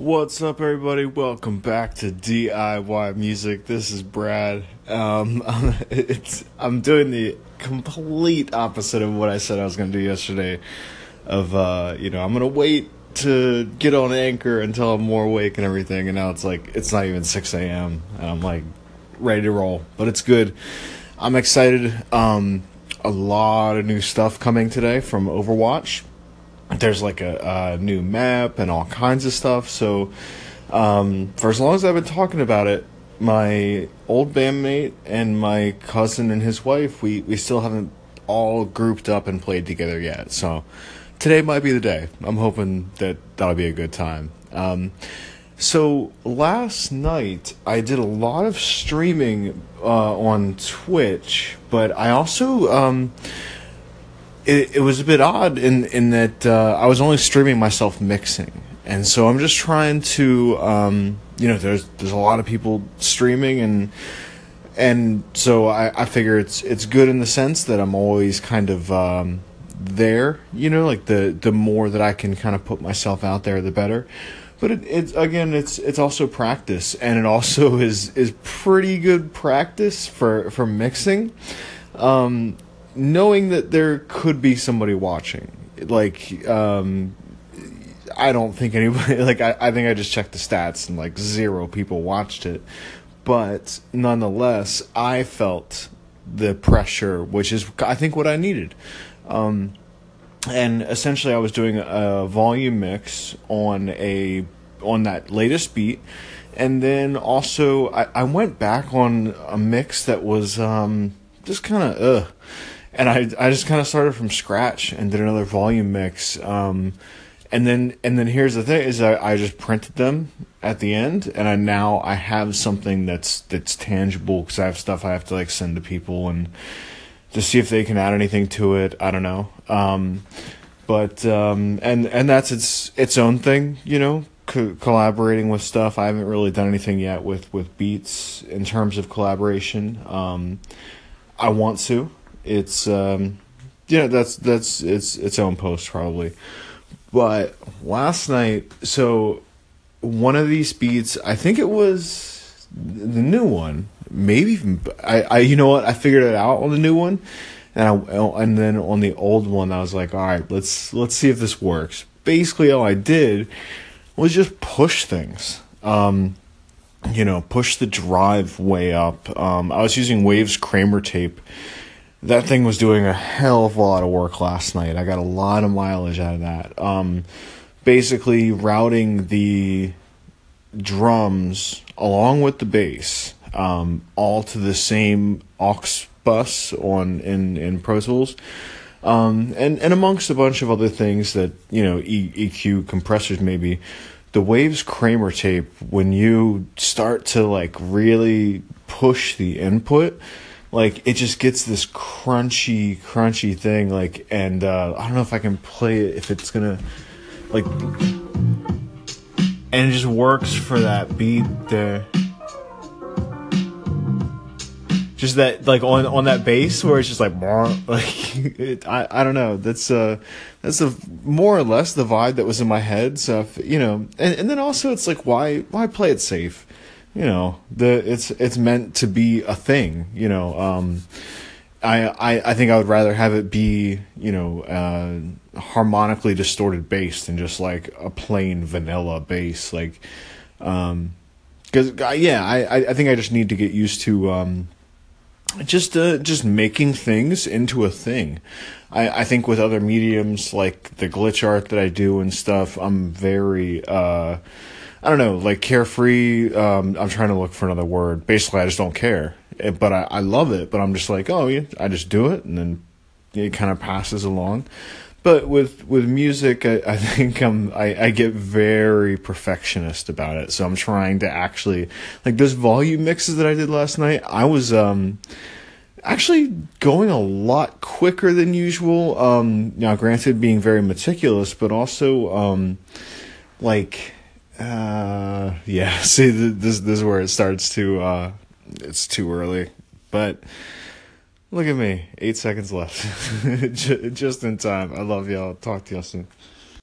What's up, everybody? Welcome back to DIY Music. This is Brad. Um, it's I'm doing the complete opposite of what I said I was going to do yesterday. Of uh, you know, I'm going to wait to get on Anchor until I'm more awake and everything. And now it's like it's not even 6 a.m. and I'm like ready to roll. But it's good. I'm excited. Um, a lot of new stuff coming today from Overwatch there's like a, a, new map and all kinds of stuff. So, um, for as long as I've been talking about it, my old bandmate and my cousin and his wife, we, we still haven't all grouped up and played together yet. So, today might be the day. I'm hoping that that'll be a good time. Um, so, last night I did a lot of streaming uh, on Twitch, but I also. Um, it, it was a bit odd in in that uh, I was only streaming myself mixing, and so I'm just trying to um, you know there's there's a lot of people streaming and and so I, I figure it's it's good in the sense that I'm always kind of um, there, you know, like the the more that I can kind of put myself out there, the better. But it, it's again, it's it's also practice, and it also is is pretty good practice for for mixing. Um, knowing that there could be somebody watching. Like, um, I don't think anybody, like, I, I think I just checked the stats and, like, zero people watched it. But nonetheless, I felt the pressure, which is, I think, what I needed. Um, and essentially, I was doing a volume mix on a on that latest beat, and then also I, I went back on a mix that was um, just kind of ugh and I I just kind of started from scratch and did another volume mix. Um, and then and then here's the thing is I, I just printed them at the end and I now I have something that's that's tangible because I have stuff I have to like send to people and to see if they can add anything to it. I don't know. Um, but um, and and that's its its own thing, you know. Co- collaborating with stuff. I haven't really done anything yet with with beats in terms of collaboration. Um, I want to it's um, yeah, that's that's it's its own post probably. But last night, so one of these beats, I think it was the new one. Maybe even I, I you know what? I figured it out on the new one, and I and then on the old one, I was like, all right, let's let's see if this works. Basically, all I did was just push things. Um, you know, push the drive way up. Um, I was using Waves Kramer tape that thing was doing a hell of a lot of work last night. I got a lot of mileage out of that. Um, basically, routing the drums along with the bass um, all to the same aux bus on in in Pro Tools. Um, and and amongst a bunch of other things that you know e- EQ compressors maybe the waves Kramer tape when you start to like really push the input like it just gets this crunchy crunchy thing like and uh, i don't know if i can play it if it's gonna like and it just works for that beat there. Just that like on on that bass where it's just like like it, I I don't know that's uh that's a more or less the vibe that was in my head so if, you know and and then also it's like why why play it safe you know the it's it's meant to be a thing you know um I, I, I think I would rather have it be, you know, uh, harmonically distorted bass than just like a plain vanilla bass. Like, um, cause uh, yeah, I, I think I just need to get used to, um, just, uh, just making things into a thing. I, I think with other mediums like the glitch art that I do and stuff, I'm very, uh, I don't know, like carefree. Um, I'm trying to look for another word. Basically, I just don't care, it, but I, I love it. But I'm just like, oh, yeah, I just do it, and then it kind of passes along. But with with music, I, I think I'm I, I get very perfectionist about it. So I'm trying to actually like those volume mixes that I did last night. I was um actually going a lot quicker than usual. Um, now, granted, being very meticulous, but also um like uh, yeah. See, this this is where it starts to. Uh, it's too early, but look at me. Eight seconds left, just in time. I love y'all. Talk to y'all soon.